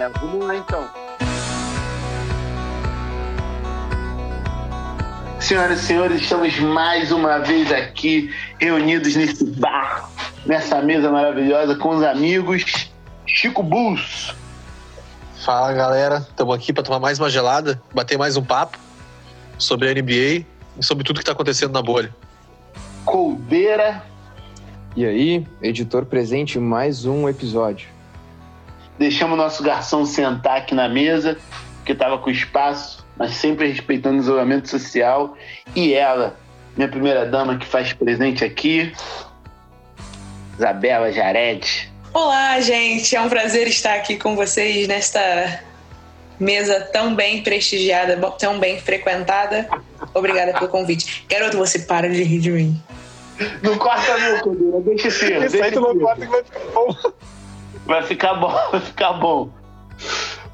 É, vamos lá então. Senhoras e senhores, estamos mais uma vez aqui reunidos nesse bar, nessa mesa maravilhosa com os amigos Chico Bulls. Fala galera, estamos aqui para tomar mais uma gelada, bater mais um papo sobre a NBA e sobre tudo que está acontecendo na bolha. Coldeira. E aí, editor presente em mais um episódio. Deixamos o nosso garçom sentar aqui na mesa, porque estava com espaço, mas sempre respeitando o isolamento social. E ela, minha primeira dama que faz presente aqui, Isabela Jared. Olá, gente. É um prazer estar aqui com vocês nesta mesa tão bem prestigiada, tão bem frequentada. Obrigada pelo convite. Garoto, você para de rir de mim. Não corta não, Codura. Deixa assim. Isso aí tu não corta que vai ficar bom. Vai ficar bom, vai ficar bom.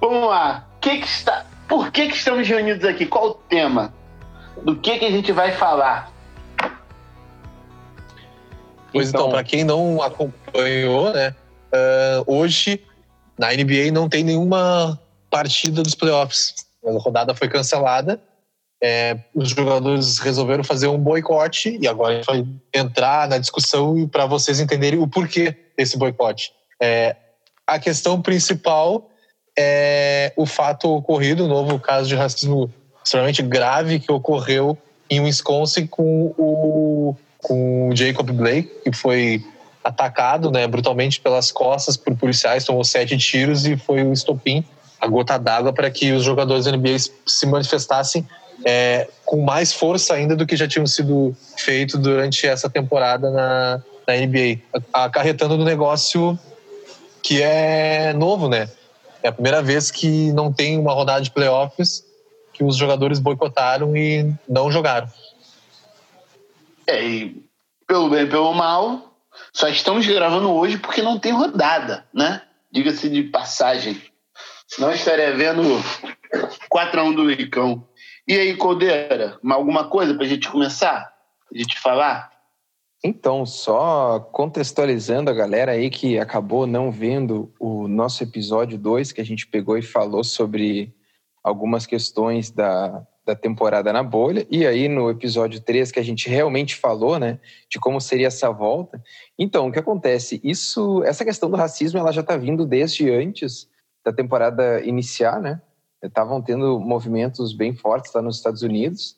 Vamos lá. Que que está... Por que, que estamos reunidos aqui? Qual o tema? Do que, que a gente vai falar? Pois então, Então- para quem não acompanhou, né? ah, hoje na NBA não tem nenhuma partida dos playoffs. A rodada foi cancelada. É, os jogadores resolveram fazer um boicote e agora a gente vai entrar na discussão para vocês entenderem o porquê desse boicote. É, a questão principal é o fato ocorrido, o novo caso de racismo extremamente grave que ocorreu em Wisconsin com o, com o Jacob Blake, que foi atacado né, brutalmente pelas costas por policiais, tomou sete tiros e foi o estopim, a gota d'água para que os jogadores da NBA se manifestassem é, com mais força ainda do que já tinham sido feito durante essa temporada na, na NBA, acarretando no negócio que é novo, né? É a primeira vez que não tem uma rodada de playoffs que os jogadores boicotaram e não jogaram. É, e pelo bem pelo mal, só estamos gravando hoje porque não tem rodada, né? Diga-se de passagem. Senão estaria vendo 4x1 do Licão. E aí, Coldeira, alguma coisa pra gente começar? Pra gente falar? Então, só contextualizando a galera aí que acabou não vendo o nosso episódio 2, que a gente pegou e falou sobre algumas questões da, da temporada na bolha, e aí no episódio 3 que a gente realmente falou, né, de como seria essa volta. Então, o que acontece? Isso, essa questão do racismo, ela já está vindo desde antes da temporada iniciar, né? Estavam tendo movimentos bem fortes lá nos Estados Unidos,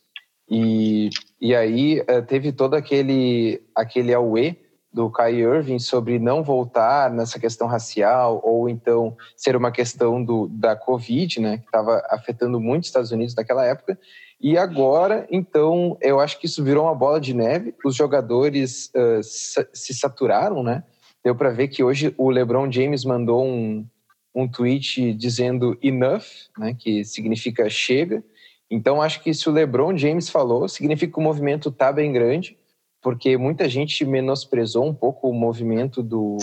e, e aí eh, teve todo aquele, aquele auê do Kai Irving sobre não voltar nessa questão racial ou então ser uma questão do, da Covid, né, que estava afetando muito os Estados Unidos naquela época. E agora, então, eu acho que isso virou uma bola de neve. Os jogadores sa- se saturaram, né? Deu para ver que hoje o LeBron James mandou um, um tweet dizendo enough, né, que significa chega. Então, acho que se o LeBron James falou, significa que o movimento está bem grande, porque muita gente menosprezou um pouco o movimento do,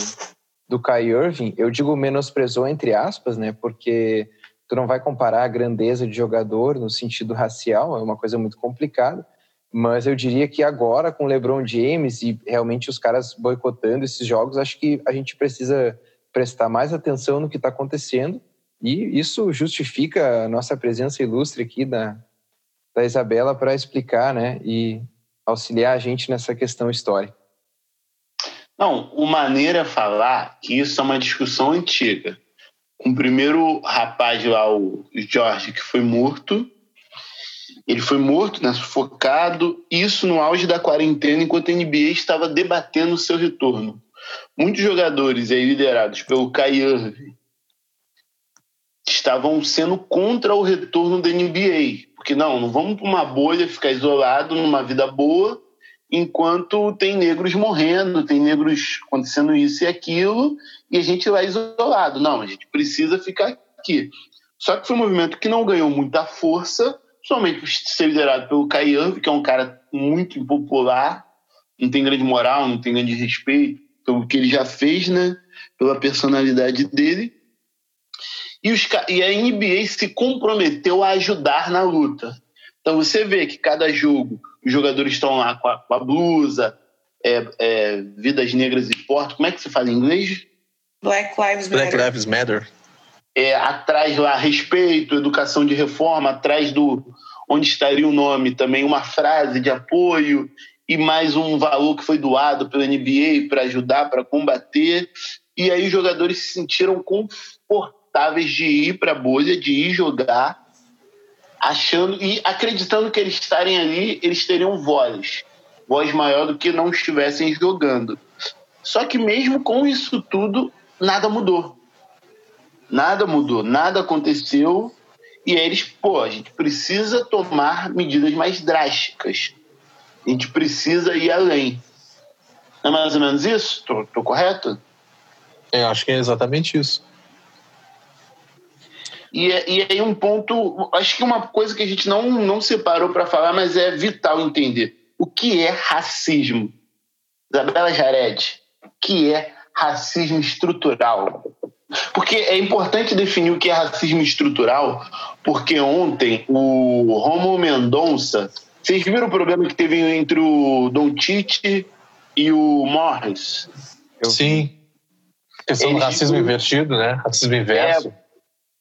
do Kai Irving. Eu digo menosprezou entre aspas, né? Porque tu não vai comparar a grandeza de jogador no sentido racial, é uma coisa muito complicada. Mas eu diria que agora, com o LeBron James e realmente os caras boicotando esses jogos, acho que a gente precisa prestar mais atenção no que está acontecendo e isso justifica a nossa presença ilustre aqui da, da Isabela para explicar né, e auxiliar a gente nessa questão histórica. Não, o maneiro é falar que isso é uma discussão antiga. Com o primeiro rapaz lá, o Jorge, que foi morto, ele foi morto, né, sufocado, isso no auge da quarentena, enquanto a NBA estava debatendo seu retorno. Muitos jogadores aí liderados pelo Kai Irving estavam sendo contra o retorno da NBA. Porque não, não vamos para uma bolha, ficar isolado numa vida boa, enquanto tem negros morrendo, tem negros acontecendo isso e aquilo, e a gente lá isolado. Não, a gente precisa ficar aqui. Só que foi um movimento que não ganhou muita força, somente por ser liderado pelo Irving, que é um cara muito impopular, não tem grande moral, não tem grande respeito pelo que ele já fez, né? Pela personalidade dele. E, os, e a NBA se comprometeu a ajudar na luta. Então você vê que cada jogo os jogadores estão lá com a, com a blusa, é, é, vidas negras importam. Como é que se fala em inglês? Black Lives Matter. Black Lives Matter. é, atrás lá respeito, educação de reforma, atrás do onde estaria o nome também uma frase de apoio e mais um valor que foi doado pela NBA para ajudar, para combater. E aí os jogadores se sentiram confortáveis de ir para a bolha, de ir jogar, achando e acreditando que eles estarem ali, eles teriam voz, voz maior do que não estivessem jogando. Só que mesmo com isso tudo, nada mudou. Nada mudou, nada aconteceu. E aí eles, pô, a gente precisa tomar medidas mais drásticas. A gente precisa ir além. Não é mais ou menos isso? Tô, tô correto? Eu acho que é exatamente isso. E, e aí um ponto, acho que uma coisa que a gente não, não separou para falar, mas é vital entender. O que é racismo? Isabela Jared, o que é racismo estrutural? Porque é importante definir o que é racismo estrutural, porque ontem o Romulo Mendonça vocês viram o problema que teve entre o Don Tite e o Morris? Sim. Questão do racismo invertido, né? Racismo inverso. É,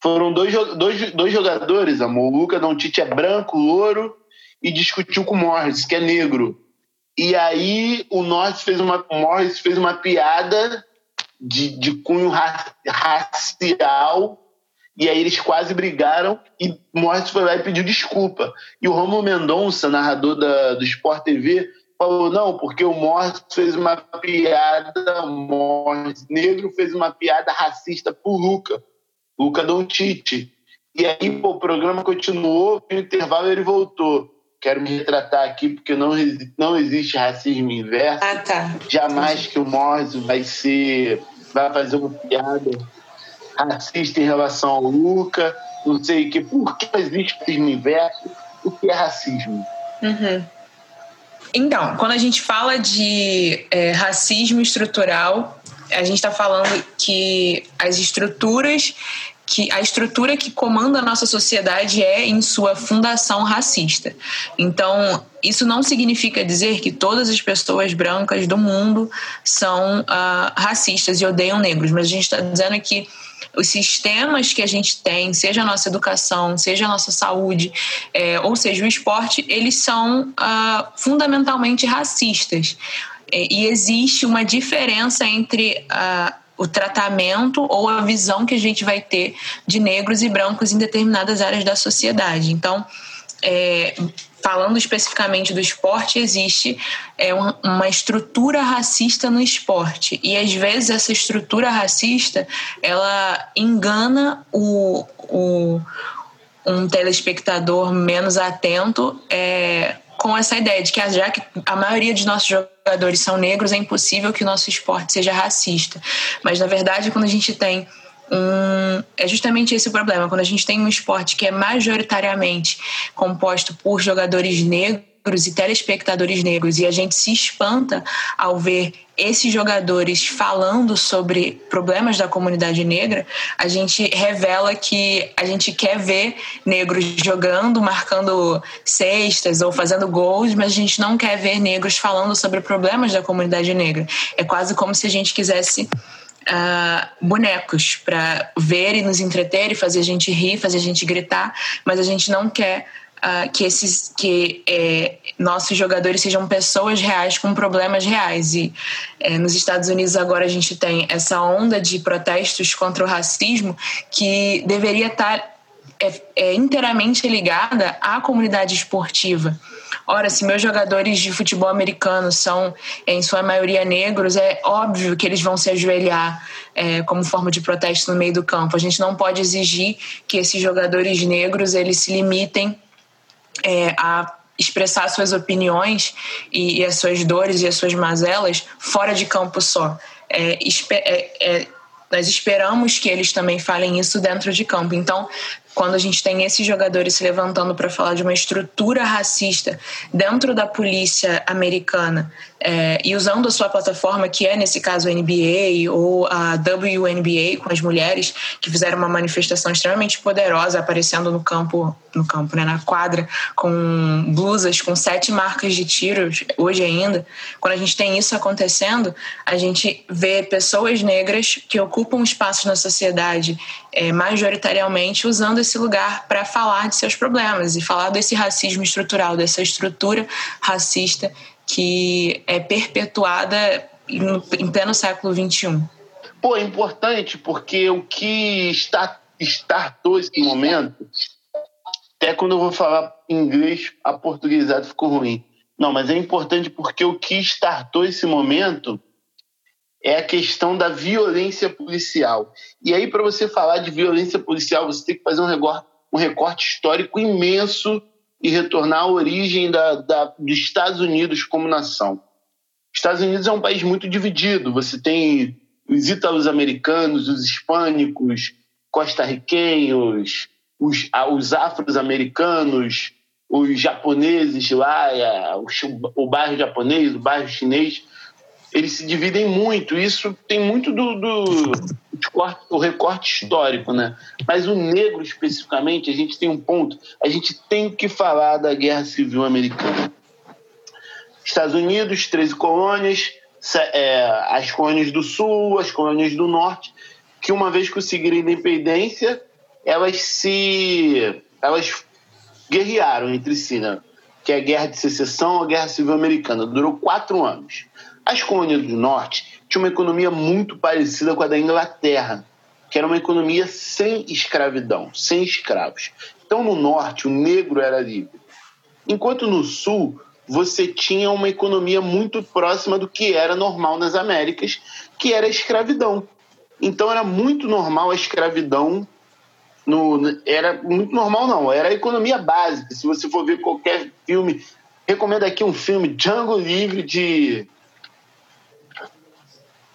foram dois, dois, dois jogadores, amor. O Don Tite é branco, louro, e discutiu com o Morris, que é negro. E aí o Norris fez uma, Morris fez uma piada de, de cunho racial e aí eles quase brigaram e Morris foi lá e pediu desculpa. E o Romulo Mendonça, narrador da, do Sport TV, falou, não, porque o Morris fez uma piada, o Morris negro fez uma piada racista pro Luca, Luca Dontite. E aí pô, o programa continuou, no intervalo ele voltou. Quero me retratar aqui porque não, não existe racismo inverso. Ah, tá. Jamais que o Morris vai ser vai fazer uma piada racista em relação ao Luca, não sei o que. Por que existe racismo inverso? O que é racismo? Uhum. Então, quando a gente fala de é, racismo estrutural, a gente está falando que as estruturas que a estrutura que comanda a nossa sociedade é em sua fundação racista. Então, isso não significa dizer que todas as pessoas brancas do mundo são uh, racistas e odeiam negros, mas a gente está dizendo que os sistemas que a gente tem, seja a nossa educação, seja a nossa saúde, é, ou seja o esporte, eles são uh, fundamentalmente racistas. É, e existe uma diferença entre o tratamento ou a visão que a gente vai ter de negros e brancos em determinadas áreas da sociedade. Então, é, falando especificamente do esporte, existe é, uma, uma estrutura racista no esporte. E às vezes essa estrutura racista ela engana o, o um telespectador menos atento é, com essa ideia de que já que a maioria dos nossos jogadores são negros, é impossível que o nosso esporte seja racista. Mas na verdade, quando a gente tem um, é justamente esse o problema. Quando a gente tem um esporte que é majoritariamente composto por jogadores negros e telespectadores negros e a gente se espanta ao ver esses jogadores falando sobre problemas da comunidade negra, a gente revela que a gente quer ver negros jogando, marcando cestas ou fazendo gols, mas a gente não quer ver negros falando sobre problemas da comunidade negra. É quase como se a gente quisesse uh, bonecos para ver e nos entreter e fazer a gente rir, fazer a gente gritar, mas a gente não quer uh, que esses que é, nossos jogadores sejam pessoas reais com problemas reais e é, nos Estados Unidos agora a gente tem essa onda de protestos contra o racismo que deveria estar é, é inteiramente ligada à comunidade esportiva Ora, se meus jogadores de futebol americano são, em sua maioria, negros, é óbvio que eles vão se ajoelhar é, como forma de protesto no meio do campo. A gente não pode exigir que esses jogadores negros eles se limitem é, a expressar suas opiniões e, e, as suas dores e as suas mazelas fora de campo só. É, é, é, nós esperamos que eles também falem isso dentro de campo. Então, quando a gente tem esses jogadores se levantando para falar de uma estrutura racista dentro da polícia americana é, e usando a sua plataforma, que é nesse caso a NBA ou a WNBA com as mulheres que fizeram uma manifestação extremamente poderosa aparecendo no campo, no campo, né, na quadra, com blusas com sete marcas de tiros hoje ainda. Quando a gente tem isso acontecendo, a gente vê pessoas negras que ocupam espaços na sociedade é, majoritariamente usando esse lugar para falar de seus problemas e falar desse racismo estrutural, dessa estrutura racista que é perpetuada em pleno século XXI? Pô, é importante porque o que está, startou esse momento, até quando eu vou falar inglês, a portuguesado ficou ruim. Não, mas é importante porque o que startou esse momento é a questão da violência policial. E aí, para você falar de violência policial, você tem que fazer um recorte, um recorte histórico imenso e retornar à origem da, da, dos Estados Unidos como nação. Estados Unidos é um país muito dividido. Você tem os ítalo-americanos, os hispânicos, costarriquenhos, os, os afro-americanos, os japoneses lá, o, o bairro japonês, o bairro chinês eles se dividem muito. Isso tem muito do, do, do, recorte histórico, né? Mas o negro, especificamente, a gente tem um ponto. A gente tem que falar da Guerra Civil Americana. Estados Unidos, 13 colônias, é, as colônias do Sul, as colônias do Norte, que uma vez conseguiram independência, elas se... elas guerrearam entre si, né? Que é a Guerra de Secessão, a Guerra Civil Americana. Durou quatro anos. As colônias do norte tinham uma economia muito parecida com a da Inglaterra, que era uma economia sem escravidão, sem escravos. Então, no norte, o negro era livre. Enquanto no sul, você tinha uma economia muito próxima do que era normal nas Américas, que era a escravidão. Então, era muito normal a escravidão. No, era muito normal, não, era a economia básica. Se você for ver qualquer filme, recomendo aqui um filme, Django Livre, de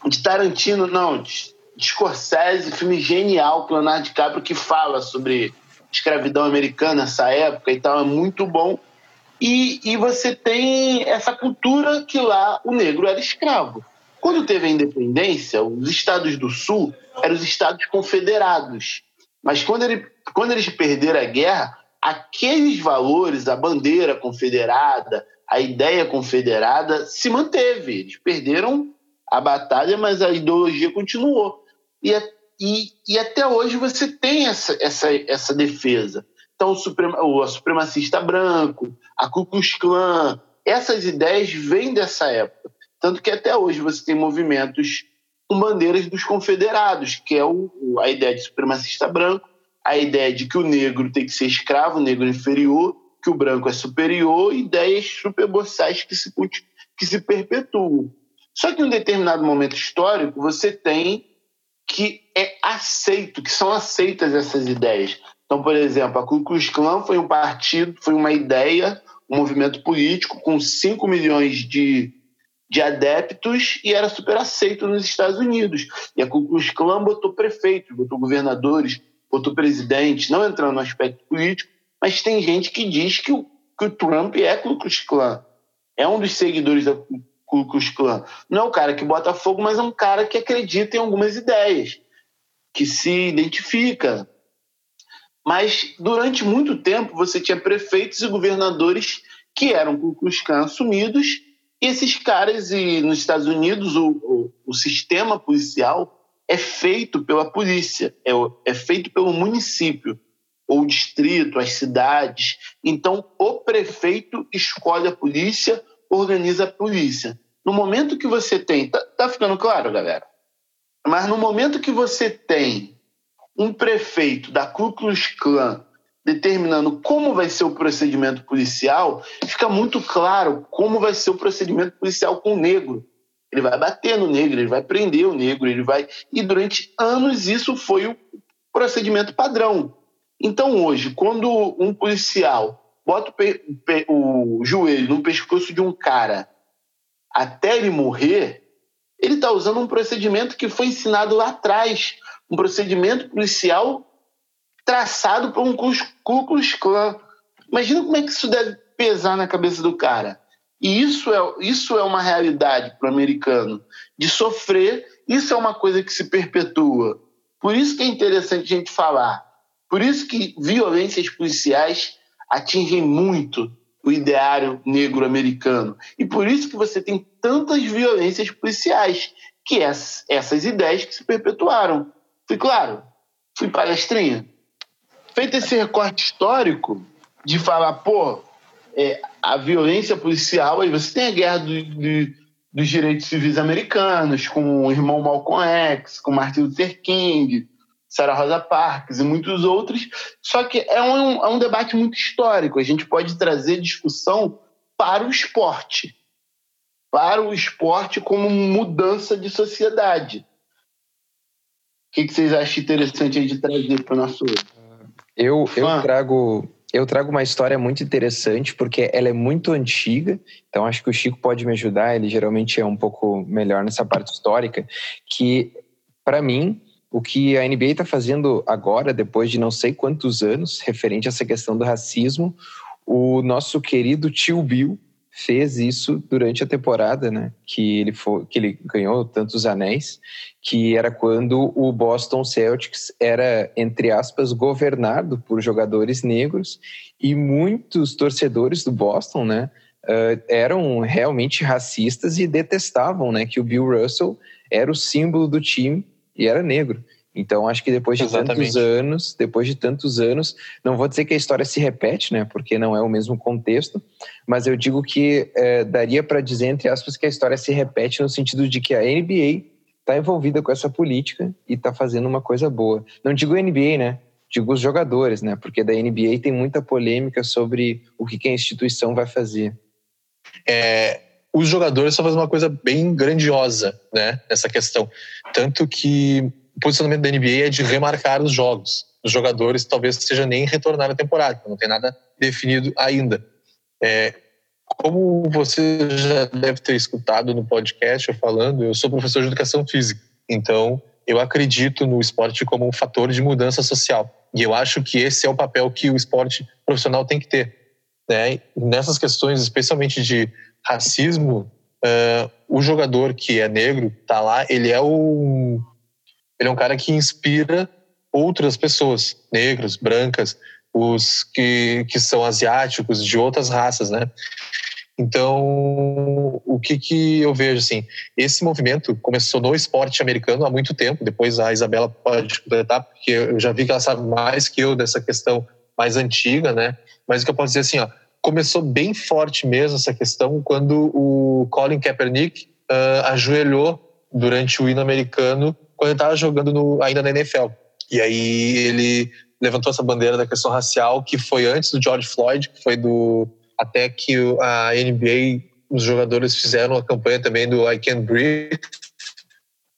de Tarantino, não, de, de Scorsese, filme genial com Leonardo DiCaprio que fala sobre escravidão americana nessa época e tal, é muito bom. E, e você tem essa cultura que lá o negro era escravo. Quando teve a independência, os estados do sul eram os estados confederados. Mas quando, ele, quando eles perderam a guerra, aqueles valores, a bandeira confederada, a ideia confederada, se manteve. Eles perderam a batalha, mas a ideologia continuou. E, e, e até hoje você tem essa, essa, essa defesa. Então, o, suprema, o supremacista branco, a Ku Klux Klan, essas ideias vêm dessa época. Tanto que até hoje você tem movimentos com bandeiras dos confederados, que é o, a ideia de supremacista branco, a ideia de que o negro tem que ser escravo, o negro inferior, que o branco é superior, ideias superboçais que se, que se perpetuam. Só que em um determinado momento histórico, você tem que é aceito, que são aceitas essas ideias. Então, por exemplo, a Ku Klux Klan foi um partido, foi uma ideia, um movimento político com 5 milhões de, de adeptos e era super aceito nos Estados Unidos. E a Ku Klux Klan botou prefeitos, botou governadores, botou presidente, não entrando no aspecto político, mas tem gente que diz que o, que o Trump é Ku Klux Klan. É um dos seguidores da Klux Klan. Não é o cara que bota fogo, mas é um cara que acredita em algumas ideias, que se identifica. Mas durante muito tempo você tinha prefeitos e governadores que eram Ku Klux Klan assumidos, e esses caras, e nos Estados Unidos, o, o, o sistema policial é feito pela polícia, é, é feito pelo município ou distrito, as cidades. Então, o prefeito escolhe a polícia organiza a polícia. No momento que você tem. Tá, tá ficando claro, galera? Mas no momento que você tem um prefeito da Ku Klux Klan determinando como vai ser o procedimento policial, fica muito claro como vai ser o procedimento policial com o negro. Ele vai bater no negro, ele vai prender o negro, ele vai. E durante anos isso foi o procedimento padrão. Então hoje, quando um policial bota o, o joelho no pescoço de um cara até ele morrer, ele está usando um procedimento que foi ensinado lá atrás, um procedimento policial traçado por um Ku Klan. Imagina como é que isso deve pesar na cabeça do cara. E isso é, isso é uma realidade para o americano, de sofrer, isso é uma coisa que se perpetua. Por isso que é interessante a gente falar. Por isso que violências policiais atingem muito o ideário negro americano. E por isso que você tem tantas violências policiais, que é essas ideias que se perpetuaram. Fui claro? Fui palestrinha? Feito esse recorte histórico de falar, pô, é, a violência policial, aí você tem a guerra do, do, dos direitos civis americanos, com o irmão Malcolm X, com Martin Luther King, Sarah Rosa Parks e muitos outros. Só que é um, é um debate muito histórico. A gente pode trazer discussão para o esporte, para o esporte como mudança de sociedade. O que, que vocês acham interessante de trazer para o nosso. Eu, eu trago eu trago uma história muito interessante porque ela é muito antiga, então acho que o Chico pode me ajudar, ele geralmente é um pouco melhor nessa parte histórica, que para mim o que a NBA está fazendo agora, depois de não sei quantos anos, referente a essa questão do racismo, o nosso querido tio Bill fez isso durante a temporada, né? Que ele, foi, que ele ganhou tantos anéis, que era quando o Boston Celtics era, entre aspas, governado por jogadores negros e muitos torcedores do Boston, né? Uh, eram realmente racistas e detestavam, né? Que o Bill Russell era o símbolo do time e era negro. Então, acho que depois de Exatamente. tantos anos, depois de tantos anos, não vou dizer que a história se repete, né? Porque não é o mesmo contexto, mas eu digo que é, daria para dizer, entre aspas, que a história se repete no sentido de que a NBA está envolvida com essa política e está fazendo uma coisa boa. Não digo NBA, né? Digo os jogadores, né? Porque da NBA tem muita polêmica sobre o que, que a instituição vai fazer. É, os jogadores só fazem uma coisa bem grandiosa, né? Nessa questão. Tanto que o posicionamento da NBA é de remarcar os jogos. Os jogadores talvez seja nem retornar à temporada, não tem nada definido ainda. É, como você já deve ter escutado no podcast eu falando, eu sou professor de educação física, então eu acredito no esporte como um fator de mudança social. E eu acho que esse é o papel que o esporte profissional tem que ter. Né? Nessas questões, especialmente de racismo, uh, o jogador que é negro está lá, ele é o ele é um cara que inspira outras pessoas, negros, brancas, os que, que são asiáticos, de outras raças, né? Então, o que, que eu vejo, assim, esse movimento começou no esporte americano há muito tempo, depois a Isabela pode completar, porque eu já vi que ela sabe mais que eu dessa questão mais antiga, né? Mas o que eu posso dizer, assim, ó, começou bem forte mesmo essa questão quando o Colin Kaepernick uh, ajoelhou durante o hino americano quando ele estava jogando no, ainda na NFL. E aí ele levantou essa bandeira da questão racial, que foi antes do George Floyd, que foi do até que a NBA, os jogadores fizeram a campanha também do I Can't Breathe,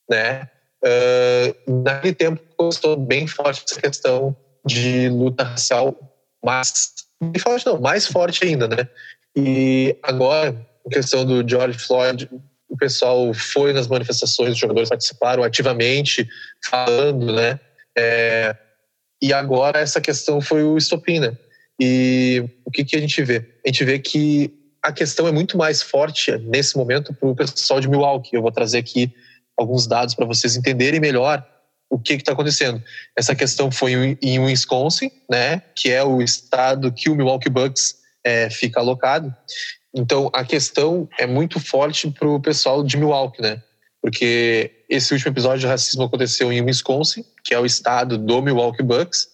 né? Uh, naquele tempo gostou bem forte essa questão de luta racial, mas bem forte não, mais forte ainda, né? E agora, a questão do George Floyd, o pessoal foi nas manifestações, os jogadores participaram ativamente, falando, né? É, e agora essa questão foi o estopim, né? E o que, que a gente vê? A gente vê que a questão é muito mais forte nesse momento para o pessoal de Milwaukee. Eu vou trazer aqui alguns dados para vocês entenderem melhor o que está acontecendo. Essa questão foi em Wisconsin, né, que é o estado que o Milwaukee Bucks é, fica alocado. Então, a questão é muito forte para o pessoal de Milwaukee, né? Porque esse último episódio de racismo aconteceu em Wisconsin, que é o estado do Milwaukee Bucks,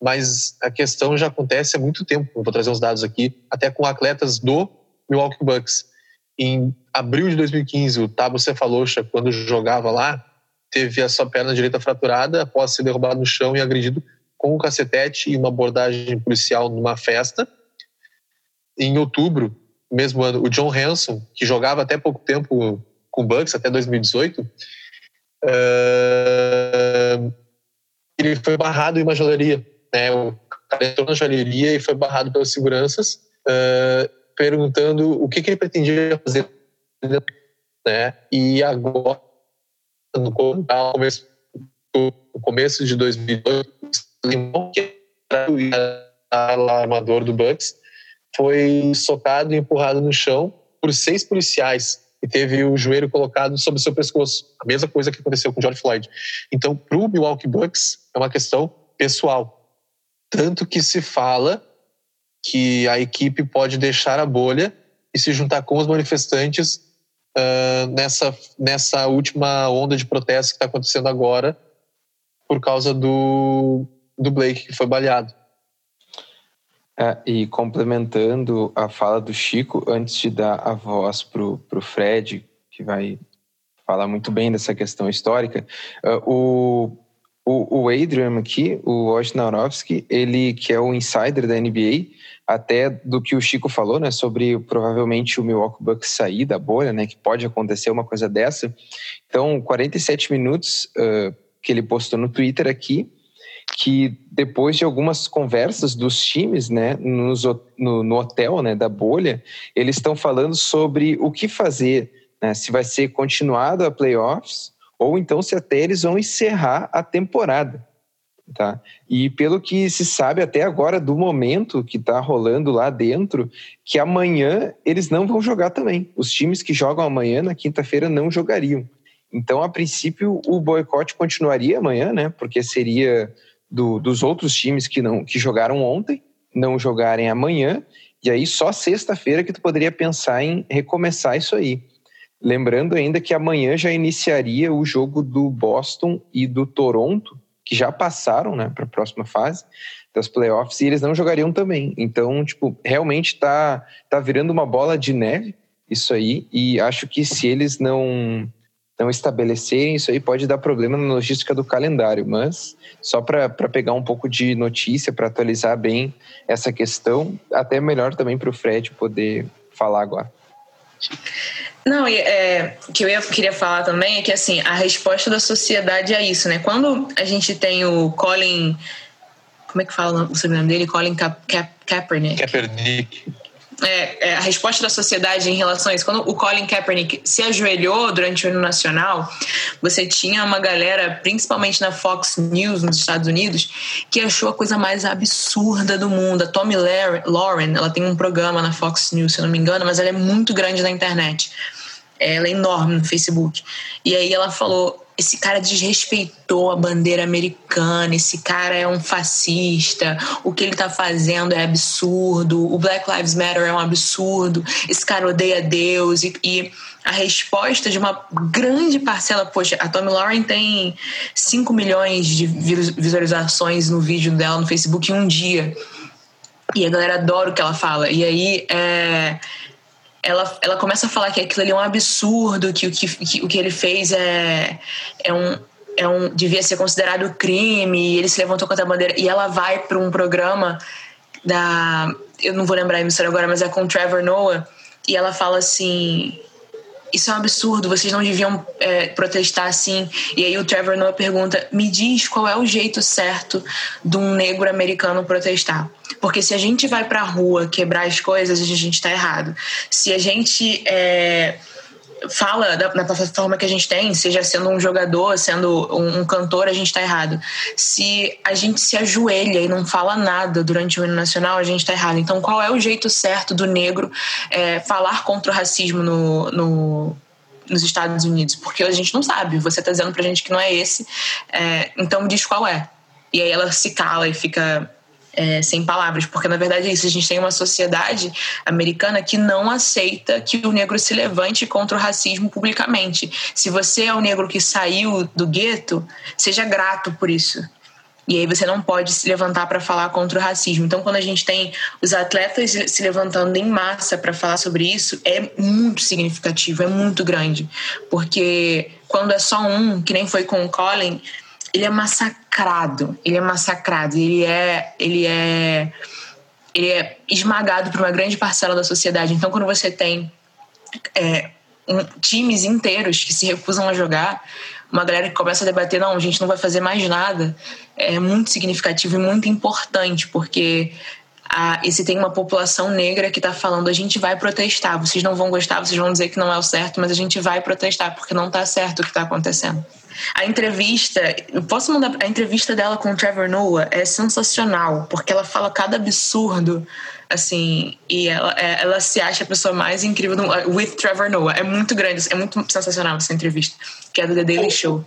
mas a questão já acontece há muito tempo. vou trazer uns dados aqui, até com atletas do Milwaukee Bucks. Em abril de 2015, o Tabo Cefalocha, quando jogava lá, teve a sua perna direita fraturada após ser derrubado no chão e agredido com um cacetete e uma abordagem policial numa festa. Em outubro, mesmo ano, o John Hanson, que jogava até pouco tempo com o Bucks, até 2018, uh, ele foi barrado em uma joalheria. Né? O cara entrou na joalheria e foi barrado pelas seguranças, uh, perguntando o que, que, ele pretendia fazer. Né? E agora, no começo, no começo de 2018, que era o armador do Bucks, foi socado e empurrado no chão por seis policiais e teve o joelho colocado sobre o seu pescoço. A mesma coisa que aconteceu com George Floyd. Então, para o Milwaukee Bucks, é uma questão pessoal. Tanto que se fala que a equipe pode deixar a bolha e se juntar com os manifestantes uh, nessa, nessa última onda de protestos que está acontecendo agora por causa do, do Blake, que foi baleado. É, e complementando a fala do Chico, antes de dar a voz para o Fred, que vai falar muito bem dessa questão histórica, uh, o, o, o Adrian aqui, o Wojnarowski, ele que é o insider da NBA, até do que o Chico falou, né, sobre provavelmente o Milwaukee Bucks sair da bolha, né, que pode acontecer uma coisa dessa. Então, 47 minutos uh, que ele postou no Twitter aqui, que depois de algumas conversas dos times, né, nos, no, no, hotel, né, da bolha, eles estão falando sobre o que fazer, né, se vai ser continuado a playoffs ou então se até eles vão encerrar a temporada, tá? E pelo que se sabe até agora do momento que está rolando lá dentro, que amanhã eles não vão jogar também. Os times que jogam amanhã na quinta-feira não jogariam. Então, a princípio, o boicote continuaria amanhã, né? Porque seria do, dos outros times que não que jogaram ontem não jogarem amanhã e aí só sexta-feira que tu poderia pensar em recomeçar isso aí. Lembrando ainda que amanhã já iniciaria o jogo do Boston e do Toronto, que já passaram, né, para a próxima fase das playoffs e eles não jogariam também. Então, tipo, realmente tá tá virando uma bola de neve isso aí e acho que se eles não não estabelecerem, isso aí pode dar problema na logística do calendário, mas só para pegar um pouco de notícia, para atualizar bem essa questão, até melhor também para o Fred poder falar agora. Não, é, o que eu ia, queria falar também é que assim, a resposta da sociedade é isso, né? Quando a gente tem o Colin. Como é que fala o sobrenome dele? Colin Ka Ka Kaepernick. Kaepernick é, é, a resposta da sociedade em relação a isso. Quando o Colin Kaepernick se ajoelhou durante o hino nacional, você tinha uma galera, principalmente na Fox News nos Estados Unidos, que achou a coisa mais absurda do mundo. A Tommy Lauren, ela tem um programa na Fox News, se eu não me engano, mas ela é muito grande na internet. Ela é enorme no Facebook. E aí ela falou: esse cara desrespeitou a bandeira americana, esse cara é um fascista, o que ele tá fazendo é absurdo, o Black Lives Matter é um absurdo, esse cara odeia Deus. E, e a resposta de uma grande parcela, poxa, a Tommy Lauren tem 5 milhões de visualizações no vídeo dela no Facebook em um dia. E a galera adora o que ela fala. E aí é ela, ela começa a falar que aquilo ali é um absurdo, que o que, que, o que ele fez é, é um, é um devia ser considerado crime, e ele se levantou contra a bandeira. E ela vai para um programa da. Eu não vou lembrar a emissora agora, mas é com Trevor Noah, e ela fala assim: isso é um absurdo, vocês não deviam é, protestar assim. E aí o Trevor Noah pergunta: me diz qual é o jeito certo de um negro americano protestar. Porque se a gente vai pra rua quebrar as coisas, a gente tá errado. Se a gente é, fala da, da plataforma que a gente tem, seja sendo um jogador, sendo um, um, cantor, a gente tá errado. Se a gente se ajoelha e não fala nada durante o hino nacional, a gente tá errado. Então, qual é o jeito certo do negro é, falar contra o racismo no, no nos Estados Unidos? Porque a gente não sabe. Você tá dizendo pra gente que não é esse. É, então, diz qual é. E aí ela se cala e fica é, sem palavras, porque na verdade é isso. A gente tem uma sociedade americana que não aceita que o negro se levante contra o racismo publicamente. Se você é o negro que saiu do gueto, seja grato por isso. E aí você não pode se levantar para falar contra o racismo. Então, quando a gente tem os atletas se levantando em massa para falar sobre isso, é muito significativo, é muito grande. Porque quando é só um, que nem foi com o Colin, ele é massacrado, ele é massacrado, ele é, ele é, ele é esmagado por uma grande parcela da sociedade. Então, quando você tem é, um, times inteiros que se recusam a jogar, uma galera que começa a debater, não, a gente não vai fazer mais nada, é muito significativo e muito importante, porque Ah, e se tem uma população negra que está falando, a gente vai protestar, vocês não vão gostar, vocês vão dizer que não é o certo, mas a gente vai protestar, porque não está certo o que está acontecendo. A entrevista, eu posso mandar a entrevista dela com o Trevor Noah é sensacional, porque ela fala cada absurdo, assim, e ela, é, ela se acha a pessoa mais incrível do with Trevor Noah. É muito grande, é muito sensacional essa entrevista, que é do The Daily Show.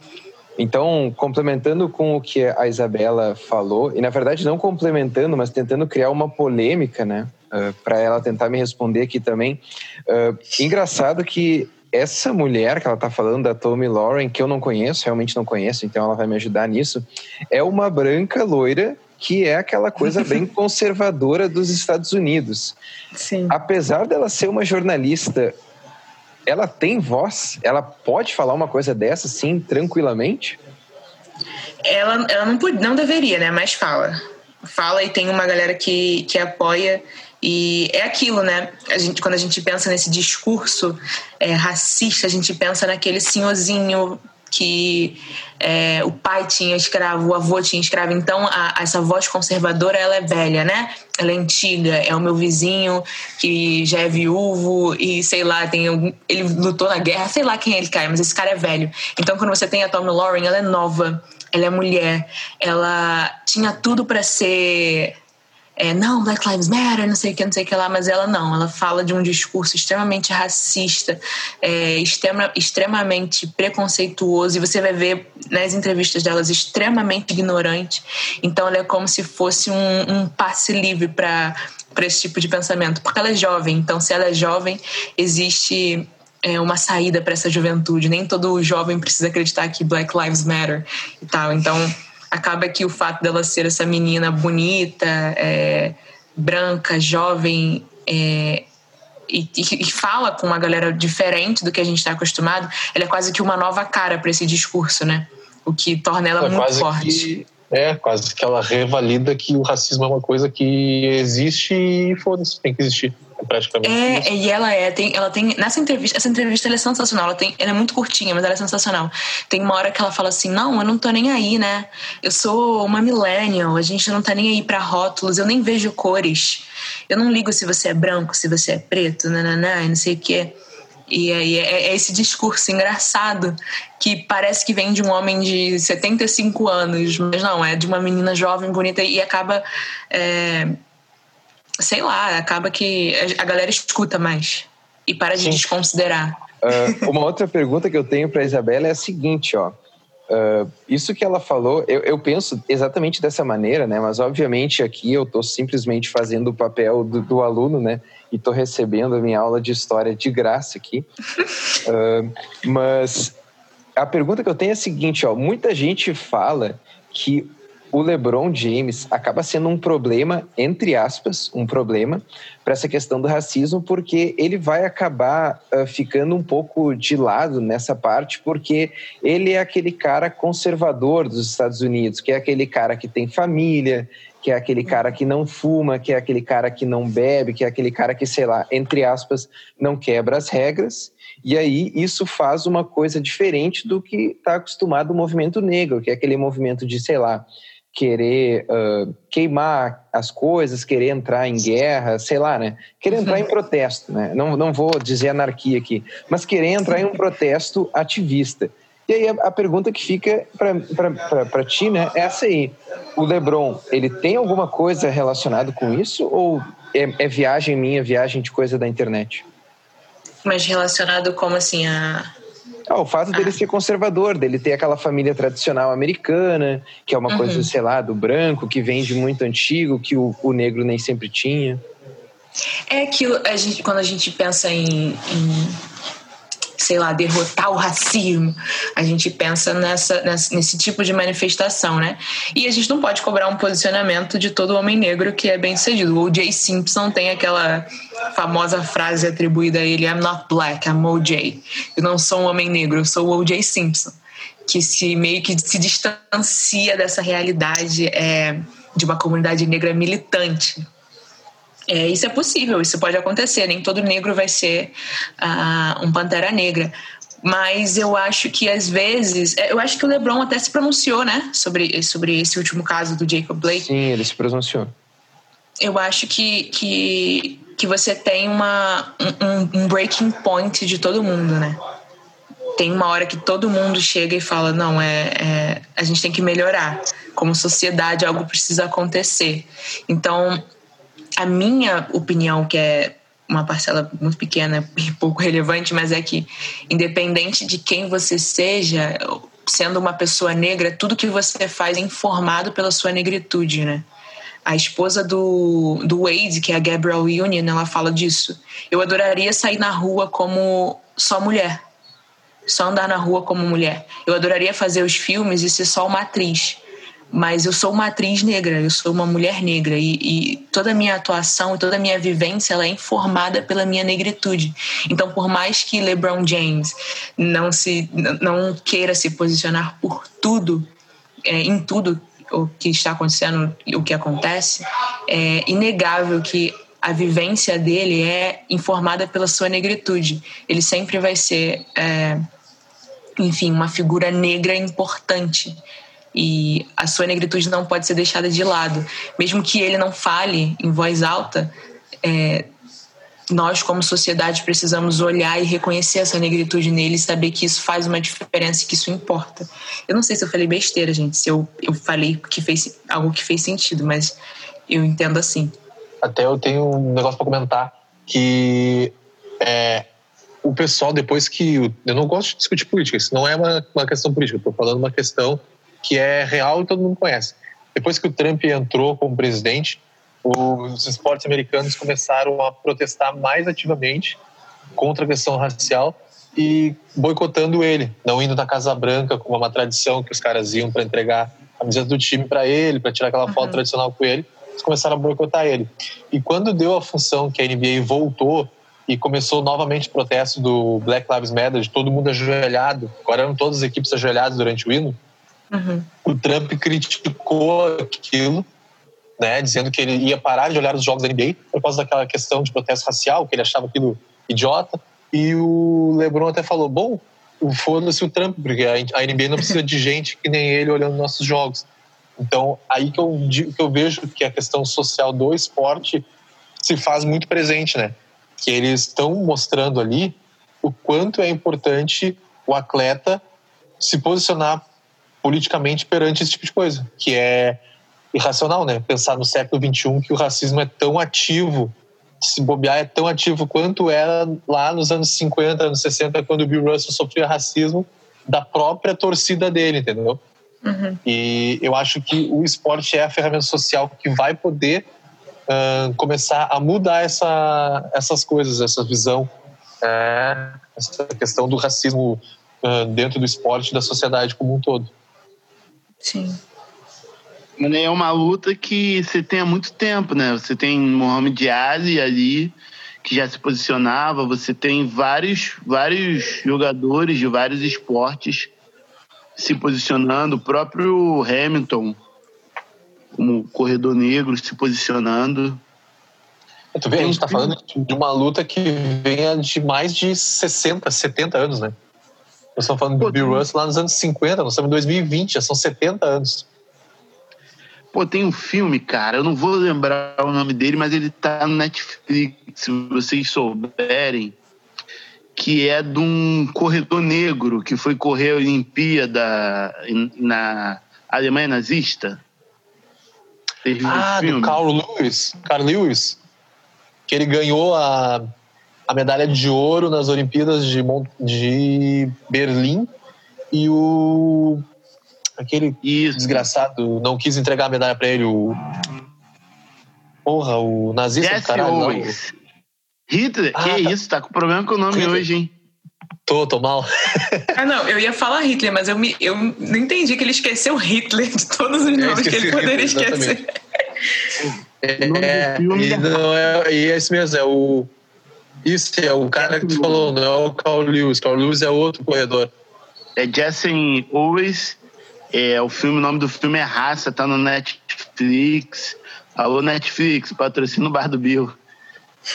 Então, complementando com o que a Isabela falou, e na verdade não complementando, mas tentando criar uma polêmica, né, uh, para ela tentar me responder aqui também. Uh, engraçado que essa mulher que ela está falando, da Tommy Lauren, que eu não conheço, realmente não conheço, então ela vai me ajudar nisso, é uma branca loira que é aquela coisa bem conservadora dos Estados Unidos. Sim. Apesar dela ser uma jornalista, ela tem voz? Ela pode falar uma coisa dessa, sim, tranquilamente? Ela, ela não, não deveria, né? Mas fala. Fala e tem uma galera que, que apoia e é aquilo, né? A gente, quando a gente pensa nesse discurso é, racista, a gente pensa naquele senhorzinho que é, o pai tinha escravo, o avô tinha escravo. Então, a, essa voz conservadora, ela é velha, né? Ela é antiga. É o meu vizinho que já é viúvo e, sei lá, tem ele lutou na guerra. Sei lá quem ele cai, mas esse cara é velho. Então, quando você tem a Tommy Lauren, ela é nova. Ela é mulher. Ela tinha tudo para ser é, não, Black Lives Matter, não sei o que, não sei o que lá, mas ela não, ela fala de um discurso extremamente racista, é, extrema, extremamente preconceituoso, e você vai ver nas entrevistas delas extremamente ignorante. Então ela é como se fosse um, um passe livre para esse tipo de pensamento, porque ela é jovem, então se ela é jovem, existe é, uma saída para essa juventude. Nem todo jovem precisa acreditar que Black Lives Matter e tal. Então acaba que o fato dela ser essa menina bonita, é, branca, jovem, é, e, e, fala com uma galera diferente do que a gente está acostumado, ela é quase que uma nova cara para esse discurso, né? O que torna ela é muito forte. Que, é, quase que ela revalida que o racismo é uma coisa que existe e foda-se, tem que existir praticamente. É, isso. e ela é, tem, ela tem. Nessa entrevista, essa entrevista é sensacional. Ela, tem, ela é muito curtinha, mas ela é sensacional. Tem uma hora que ela fala assim: não, eu não tô nem aí, né? Eu sou uma millennial, a gente não tá nem aí pra rótulos, eu nem vejo cores. Eu não ligo se você é branco, se você é preto, nananã, não sei o quê. E aí é, é, esse discurso engraçado que parece que vem de um homem de 75 anos, mas não, é de uma menina jovem, bonita e acaba. É, sei lá, acaba que a galera escuta mais e para de Sim. desconsiderar. Uh, uma outra pergunta que eu tenho para a Isabela é a seguinte, ó. Uh, isso que ela falou, eu, eu, penso exatamente dessa maneira, né? Mas obviamente aqui eu estou simplesmente fazendo o papel do, do aluno, né? E estou recebendo a minha aula de história de graça aqui. Uh, mas a pergunta que eu tenho é a seguinte, ó. Muita gente fala que o LeBron James acaba sendo um problema, entre aspas, um problema para essa questão do racismo, porque ele vai acabar uh, ficando um pouco de lado nessa parte, porque ele é aquele cara conservador dos Estados Unidos, que é aquele cara que tem família, que é aquele cara que não fuma, que é aquele cara que não bebe, que é aquele cara que, sei lá, entre aspas, não quebra as regras. E aí isso faz uma coisa diferente do que está acostumado o movimento negro, que é aquele movimento de, sei lá, querer uh, queimar as coisas, querer entrar em guerra, sei lá, né? Querer entrar em protesto, né? Não, não vou dizer anarquia aqui, mas querer entrar em um protesto ativista. E aí a, a pergunta que fica para ti, né, é essa aí. O LeBron, ele tem alguma coisa relacionada com isso ou é, é viagem minha, viagem de coisa da internet? Mas relacionado como assim a ah, o fato dele ser conservador, dele ter aquela família tradicional americana, que é uma uhum. coisa, sei lá, do branco, que vem de muito antigo, que o, o negro nem sempre tinha. É aquilo, a gente, quando a gente pensa em, em sei lá, derrotar o racismo. A gente pensa nessa, nesse tipo de manifestação, né? E a gente não pode cobrar um posicionamento de todo homem negro que é bem sucedido. O O.J. Simpson tem aquela famosa frase atribuída a ele: I'm not black, I'm O.J. Eu não sou um homem negro, eu sou o O.J. Simpson. Que se meio que se distancia dessa realidade é, de uma comunidade negra militante é, isso é possível, isso pode acontecer. Nem todo negro vai ser uh, um pantera negra. Mas eu acho que às vezes. É, eu acho que o LeBron até se pronunciou, né? Sobre, sobre esse último caso do Jacob Blake. Sim, ele se pronunciou. eu acho que, que, que você tem uma, um, um breaking point de todo mundo, né? Tem uma hora que todo mundo chega e fala: não, é, é a gente tem que melhorar. Como sociedade, algo precisa acontecer. Então, a minha opinião, que é uma parcela muito pequena e pouco relevante, mas é que, independente de quem você seja, sendo uma pessoa negra, tudo que você faz é informado pela sua negritude, né? A esposa do, do Wade, que é a Gabrielle Union, ela fala disso. Eu adoraria sair na rua como só mulher. Só andar na rua como mulher. Eu adoraria fazer os filmes e ser só uma atriz mas eu sou uma atriz negra, eu sou uma mulher negra e, e, toda a minha atuação, toda a minha vivência, ela é informada pela minha negritude. Então, por mais que LeBron James não se não queira se posicionar por tudo, é, em tudo o que está acontecendo, o que acontece, é inegável que a vivência dele é informada pela sua negritude. Ele sempre vai ser, é, enfim, uma figura negra importante e a sua negritude não pode ser deixada de lado. Mesmo que ele não fale em voz alta, é, nós, como sociedade, precisamos olhar e reconhecer essa negritude nele e saber que isso faz uma diferença e que isso importa. Eu não sei se eu falei besteira, gente, se eu, eu falei que fez algo que fez sentido, mas eu entendo assim. Até eu tenho um negócio para comentar que é, o pessoal, depois que. Eu não gosto de discutir política, isso não é uma, uma questão política, eu estou falando uma questão que é real e todo mundo conhece. Depois que o Trump entrou como presidente, os esportes americanos começaram a protestar mais ativamente contra a questão racial e boicotando ele, não indo na Casa Branca, como é uma tradição que os caras iam para entregar a camiseta do time para ele, para tirar aquela foto uhum. tradicional com ele. Eles começaram a boicotar ele. E quando deu a função que a NBA voltou e começou novamente o protesto do Black Lives Matter, de todo mundo ajoelhado, agora eram todas as equipes ajoelhadas durante o hino, Uhum. O Trump criticou aquilo, né, dizendo que ele ia parar de olhar os jogos da NBA por causa daquela questão de protesto racial, que ele achava aquilo idiota. E o LeBron até falou: bom, foda-se o Trump, porque a NBA não precisa de gente que nem ele olhando nossos jogos. Então, aí que eu, que eu vejo que a questão social do esporte se faz muito presente, né? Que eles estão mostrando ali o quanto é importante o atleta se posicionar politicamente perante esse tipo de coisa, que é irracional, né? Pensar no século XXI que o racismo é tão ativo, se bobear é tão ativo quanto era lá nos anos 50, anos 60, quando o Bill Russell sofria racismo da própria torcida dele, entendeu? Uhum. E eu acho que o esporte é a ferramenta social que vai poder uh, começar a mudar essa, essas coisas, essa visão, é, essa questão do racismo uh, dentro do esporte e da sociedade como um todo. Sim. É uma luta que você tem há muito tempo, né? Você tem Mohamed Ali ali, que já se posicionava, você tem vários, vários jogadores de vários esportes se posicionando, o próprio Hamilton, como corredor negro, se posicionando. Tu vê, a gente está falando de uma luta que vem de mais de 60, 70 anos, né? Nós estamos falando Pô, do Bill Russell lá nos anos 50, nós estamos em 2020, já são 70 anos. Pô, tem um filme, cara, eu não vou lembrar o nome dele, mas ele tá no Netflix, se vocês souberem, que é de um corredor negro que foi correr a Olimpíada na Alemanha nazista. ah, um do Carl Lewis. Carl Lewis. Que ele ganhou a a medalha de ouro nas Olimpíadas de, de Berlim e o aquele Isso. desgraçado não quis entregar a medalha para ele o porra o nazista Jesse caralho, Owens. Hitler ah, que tá. isso tá com problema com o nome Hitler. hoje hein Tô, tô mal. ah, não, eu ia falar Hitler, mas eu, me, eu não entendi que ele esqueceu Hitler de todos os nomes que ele poderia Hitler, esquecer. É, é, e, não, é, e é isso mesmo, é o isso, é o cara que falou, não é o Carl Lewis. Carl Lewis é outro corredor. É Jason Owens. É, o filme, o nome do filme é Raça, tá no Netflix. Alô, Netflix, patrocina o Bar do Bill.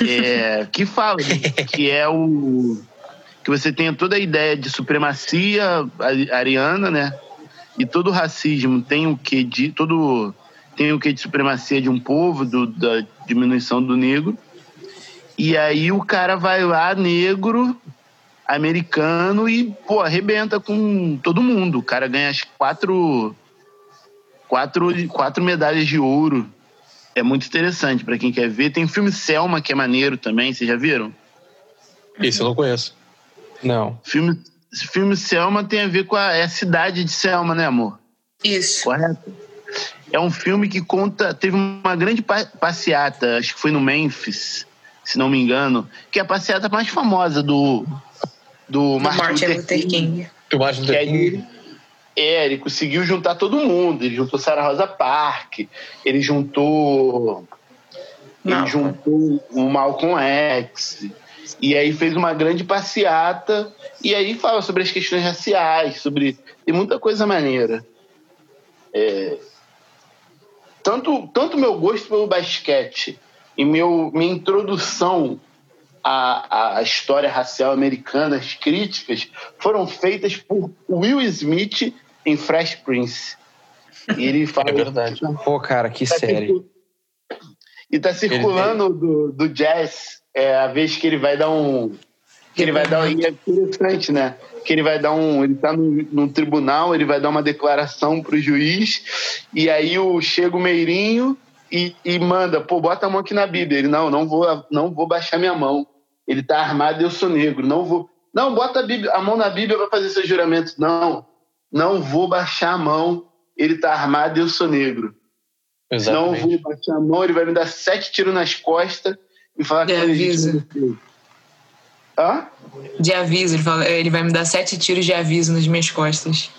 É, que fala que é o. que você tenha toda a ideia de supremacia ariana, né? E todo racismo tem o que de. todo tem o que de supremacia de um povo, do, da diminuição do negro. E aí o cara vai lá, negro, americano, e, pô, arrebenta com todo mundo. O cara ganha as quatro, quatro, quatro medalhas de ouro. É muito interessante para quem quer ver. Tem o filme Selma, que é maneiro também, vocês já viram? Esse eu não conheço. Não. Filme, filme Selma tem a ver com a, é a cidade de Selma, né, amor? Isso. Correto? É um filme que conta. Teve uma grande passeata, acho que foi no Memphis, se não me engano, que é a passeata mais famosa do, do, do Martin Luther King. Do Martin Luther King. É, ele conseguiu juntar todo mundo. Ele juntou Sarah Rosa Park, ele juntou. Ele Malcolm. juntou o Malcolm X. E aí fez uma grande passeata. E aí fala sobre as questões raciais, sobre. Tem muita coisa maneira. É, tanto, tanto meu gosto pelo basquete e meu, minha introdução à, à história racial americana, as críticas, foram feitas por Will Smith em Fresh Prince. E ele fala. É verdade. Pô, cara, que Tá série. E tá circulando do, do jazz é, a vez que ele vai dar um. Que ele vai dar um. e É interessante, né? Que ele vai dar um. Ele tá num, num tribunal, ele vai dar uma declaração pro juiz, e aí o, chega o Meirinho e, e manda, pô, bota a mão aqui na Bíblia. Ele, não, não vou, não vou baixar minha mão. Ele tá armado, eu sou negro, não vou. Não, bota a, Bíblia, a mão na Bíblia para fazer seu juramento. Não, não vou baixar a mão. Ele tá armado, eu sou negro. Exatamente. vou bater a mão, ele vai me dar sete tiros nas costas e falar que aviso. defesa. Hã? De aviso, ele, fala, ele vai me dar sete tiros de aviso nas minhas costas.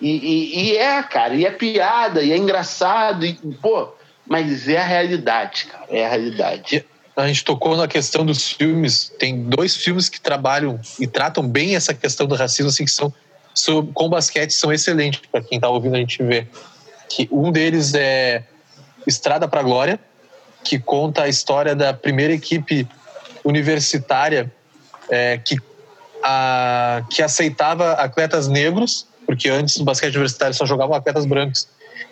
E, e- e é, cara, e é piada, e é engraçado, e, pô, mas é a realidade, cara, é a realidade. A gente tocou na questão dos filmes. Tem dois filmes que trabalham e tratam bem essa questão do racismo, assim, que são com basquete, são excelentes para quem tá ouvindo a gente ver. Que um deles é Estrada para Glória, que conta a história da primeira equipe universitária é, que, a, que aceitava atletas negros, porque antes no basquete universitário só jogavam atletas brancos.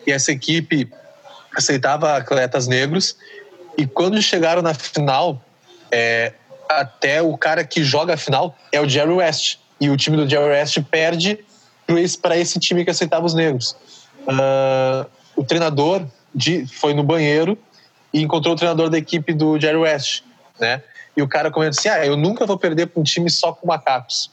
E essa equipe aceitava atletas negros. E quando chegaram na final, é, até o cara que joga a final é o Jerry West. E o time do Jerry West perde para esse time que aceitava os negros. Ah, o treinador de, foi no banheiro e encontrou o treinador da equipe do Jerry West, né? E o cara comenta assim: ah, eu nunca vou perder para um time só com macacos.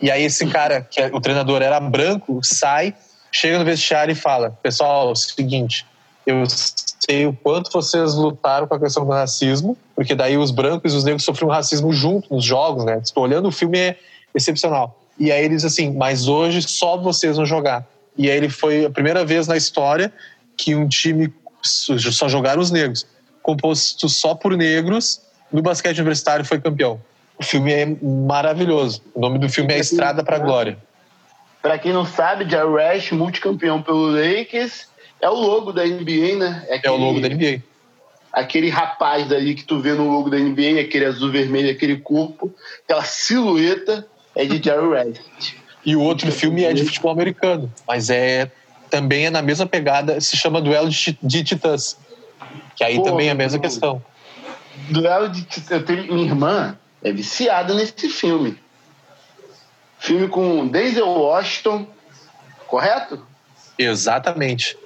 E aí esse cara, que é- o treinador era branco, sai, chega no vestiário e fala: pessoal, é o seguinte, eu sei o quanto vocês lutaram com a questão do racismo, porque daí os brancos e os negros sofriam racismo junto nos jogos, né? Estou olhando o filme é excepcional. E aí ele diz assim: mas hoje só vocês vão jogar. E aí ele foi a primeira vez na história que um time só jogaram os negros, composto só por negros, no basquete universitário foi campeão. O filme é maravilhoso. O nome do filme é Estrada para a Glória. Pra quem não sabe, West, multicampeão pelo Lakers, é o logo da NBA, né? É o logo da NBA. aquele rapaz ali que tu vê no logo da NBA, aquele azul vermelho, aquele corpo, aquela silhueta é de Jerry West. E o outro filme é de futebol americano, mas é também é na mesma pegada, se chama Duelo de, de Titãs. Que aí Pô, também é a mesma questão. Duelo de tenho, minha irmã é viciada nesse filme. Filme com Denzel Washington, correto? Exatamente.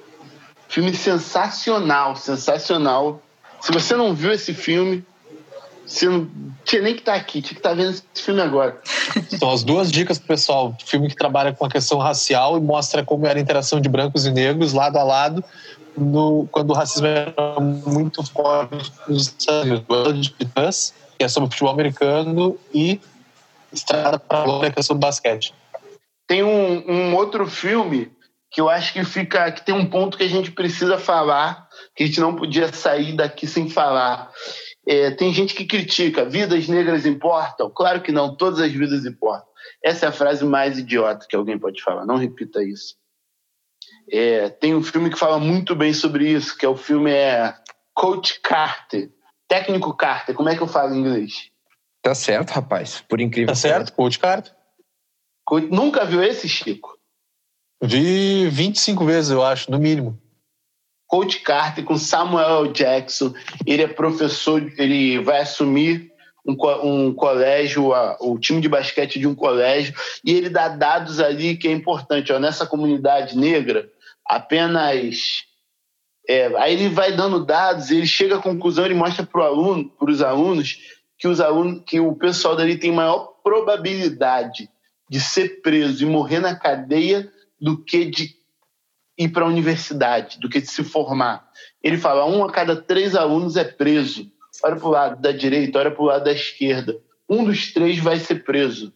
Filme sensacional, sensacional. Se você não viu esse filme, você não tinha nem que estar aqui, tinha que estar vendo esse filme agora. São as duas dicas pro pessoal. Filme que trabalha com a questão racial e mostra como era a interação de brancos e negros lado a lado no, quando o racismo era muito forte nos Estados Unidos. Duelo de Titãs, que é sobre futebol americano, e Estrada para a Glória, que é sobre basquete. Tem um, um outro filme que eu acho que fica que tem um ponto que a gente precisa falar, que a gente não podia sair daqui sem falar. É, tem gente que critica, vidas negras importam? Claro que não, todas as vidas importam. Essa é a frase mais idiota que alguém pode falar, não repita isso. É, tem um filme que fala muito bem sobre isso, que é o filme é Coach Carter, Técnico Carter, como é que eu falo em inglês? Tá certo, rapaz. Por incrível Tá certo? Coach Carter. Co- Nunca viu esse, Chico? Vi 25 vezes, eu acho, no mínimo. Coach Carter com Samuel Jackson. Ele é professor, ele vai assumir um, um colégio, o time de basquete de um colégio, e ele dá dados ali que é importante. Ó, nessa comunidade negra, apenas. É, aí ele vai dando dados, ele chega à conclusão, ele mostra para aluno, os alunos que os alunos, que o pessoal dali tem maior probabilidade de ser preso e morrer na cadeia do que de ir para a universidade, do que de se formar. Ele fala: um a cada três alunos é preso. Olha para o lado da direita, olha para o lado da esquerda. Um dos três vai ser preso.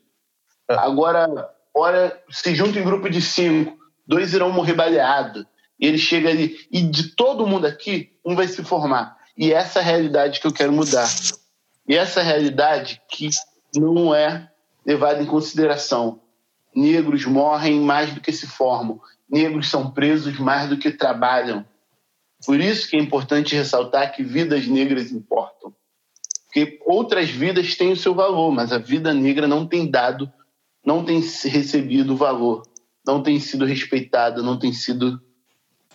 É. Agora, olha, se junta em grupo de cinco, dois irão morrer baleados. E ele chega ali, e de todo mundo aqui, um vai se formar. E essa é a realidade que eu quero mudar. E essa realidade que não é levada em consideração. Negros morrem mais do que se formam. Negros são presos mais do que trabalham. Por isso que é importante ressaltar que vidas negras importam. Porque outras vidas têm o seu valor, mas a vida negra não tem dado, não tem recebido valor, não tem sido respeitada, não tem sido.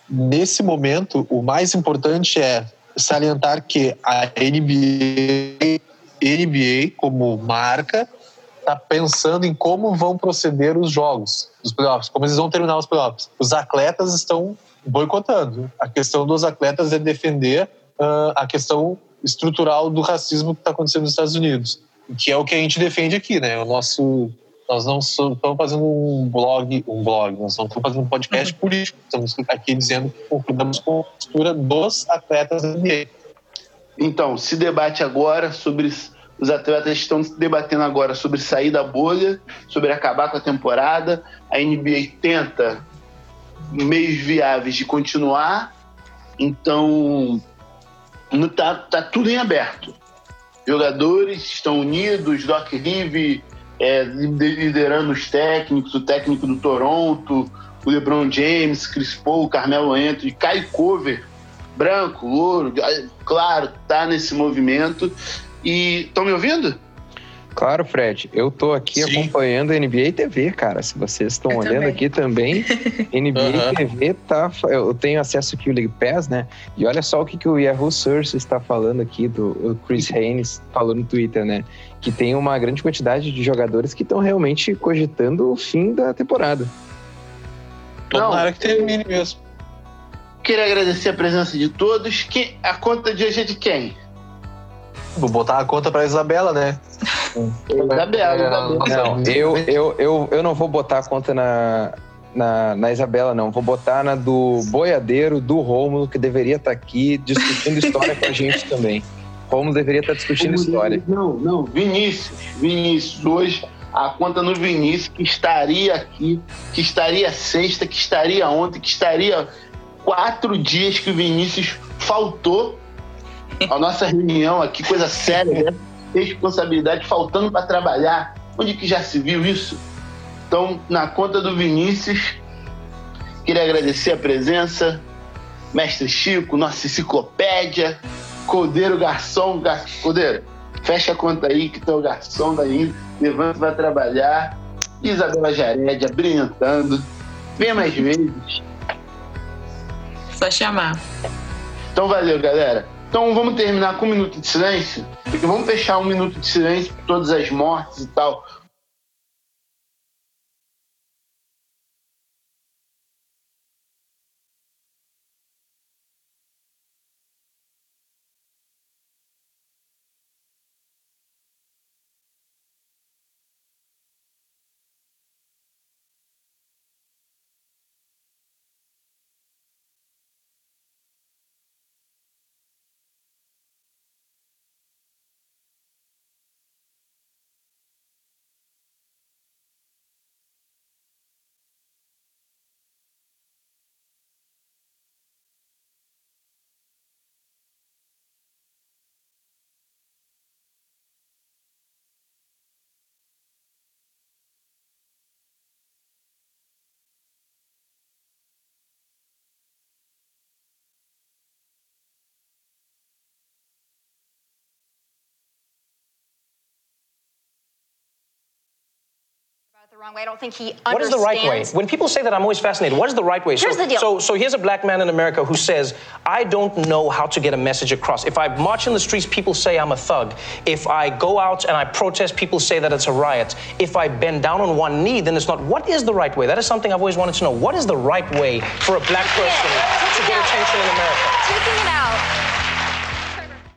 Nesse momento, o mais importante é salientar que a NBA, NBA como marca, está pensando em como vão proceder os jogos, os playoffs, como eles vão terminar os playoffs. Os atletas estão boicotando. A questão dos atletas é defender uh, a questão estrutural do racismo que está acontecendo nos Estados Unidos, que é o que a gente defende aqui, né? O nosso nós não estamos fazendo um blog, um blog, nós não estamos fazendo um podcast uhum. político. Estamos aqui dizendo que concordamos com a postura dos atletas da NBA. Então, se debate agora sobre os atletas estão debatendo agora sobre sair da bolha, sobre acabar com a temporada. A NBA tenta meios viáveis de continuar. Então, tá, tá tudo em aberto. Jogadores estão unidos, Doc Rive é, liderando os técnicos, o técnico do Toronto, o LeBron James, Chris Paul, Carmelo Anthony, Kai Cover, branco, louro, claro, tá nesse movimento. E estão me ouvindo? Claro, Fred. Eu tô aqui Sim. acompanhando a NBA TV, cara. Se vocês estão olhando também. aqui também, NBA uhum. TV tá. Eu tenho acesso aqui ao League Pass, né? E olha só o que, que o Yahoo Source está falando aqui, do Chris Haynes falou no Twitter, né? Que tem uma grande quantidade de jogadores que estão realmente cogitando o fim da temporada. Tomara que termine mesmo. Queria agradecer a presença de todos. Que, a conta de hoje é de quem? Vou botar a conta pra Isabela, né? Isabela, Não, eu, eu, eu, eu não vou botar a conta na, na, na Isabela, não. Vou botar na do boiadeiro, do Rômulo, que deveria estar tá aqui discutindo história com a gente também. Rômulo deveria estar tá discutindo história. Não, não. Vinícius, Vinícius, hoje a conta no Vinícius, que estaria aqui, que estaria sexta, que estaria ontem, que estaria quatro dias que o Vinícius faltou a nossa reunião aqui, coisa séria, né? Responsabilidade faltando para trabalhar. Onde que já se viu isso? Então, na conta do Vinícius, queria agradecer a presença, mestre Chico, nossa enciclopédia, Codeiro Garçom, gar... Codeiro, fecha a conta aí que teu garçom daí, levanta vai trabalhar. Isabela Jarédia, brilhantando. Vem mais vezes. Só chamar. Então valeu, galera. Então vamos terminar com um minuto de silêncio? Porque vamos fechar um minuto de silêncio por todas as mortes e tal. Wrong way. I don't think he What is the right way? When people say that, I'm always fascinated. What is the right way? Here's so, the deal. So, so here's a black man in America who says, I don't know how to get a message across. If I march in the streets, people say I'm a thug. If I go out and I protest, people say that it's a riot. If I bend down on one knee, then it's not. What is the right way? That is something I've always wanted to know. What is the right way for a black person to get attention in America? Taking it out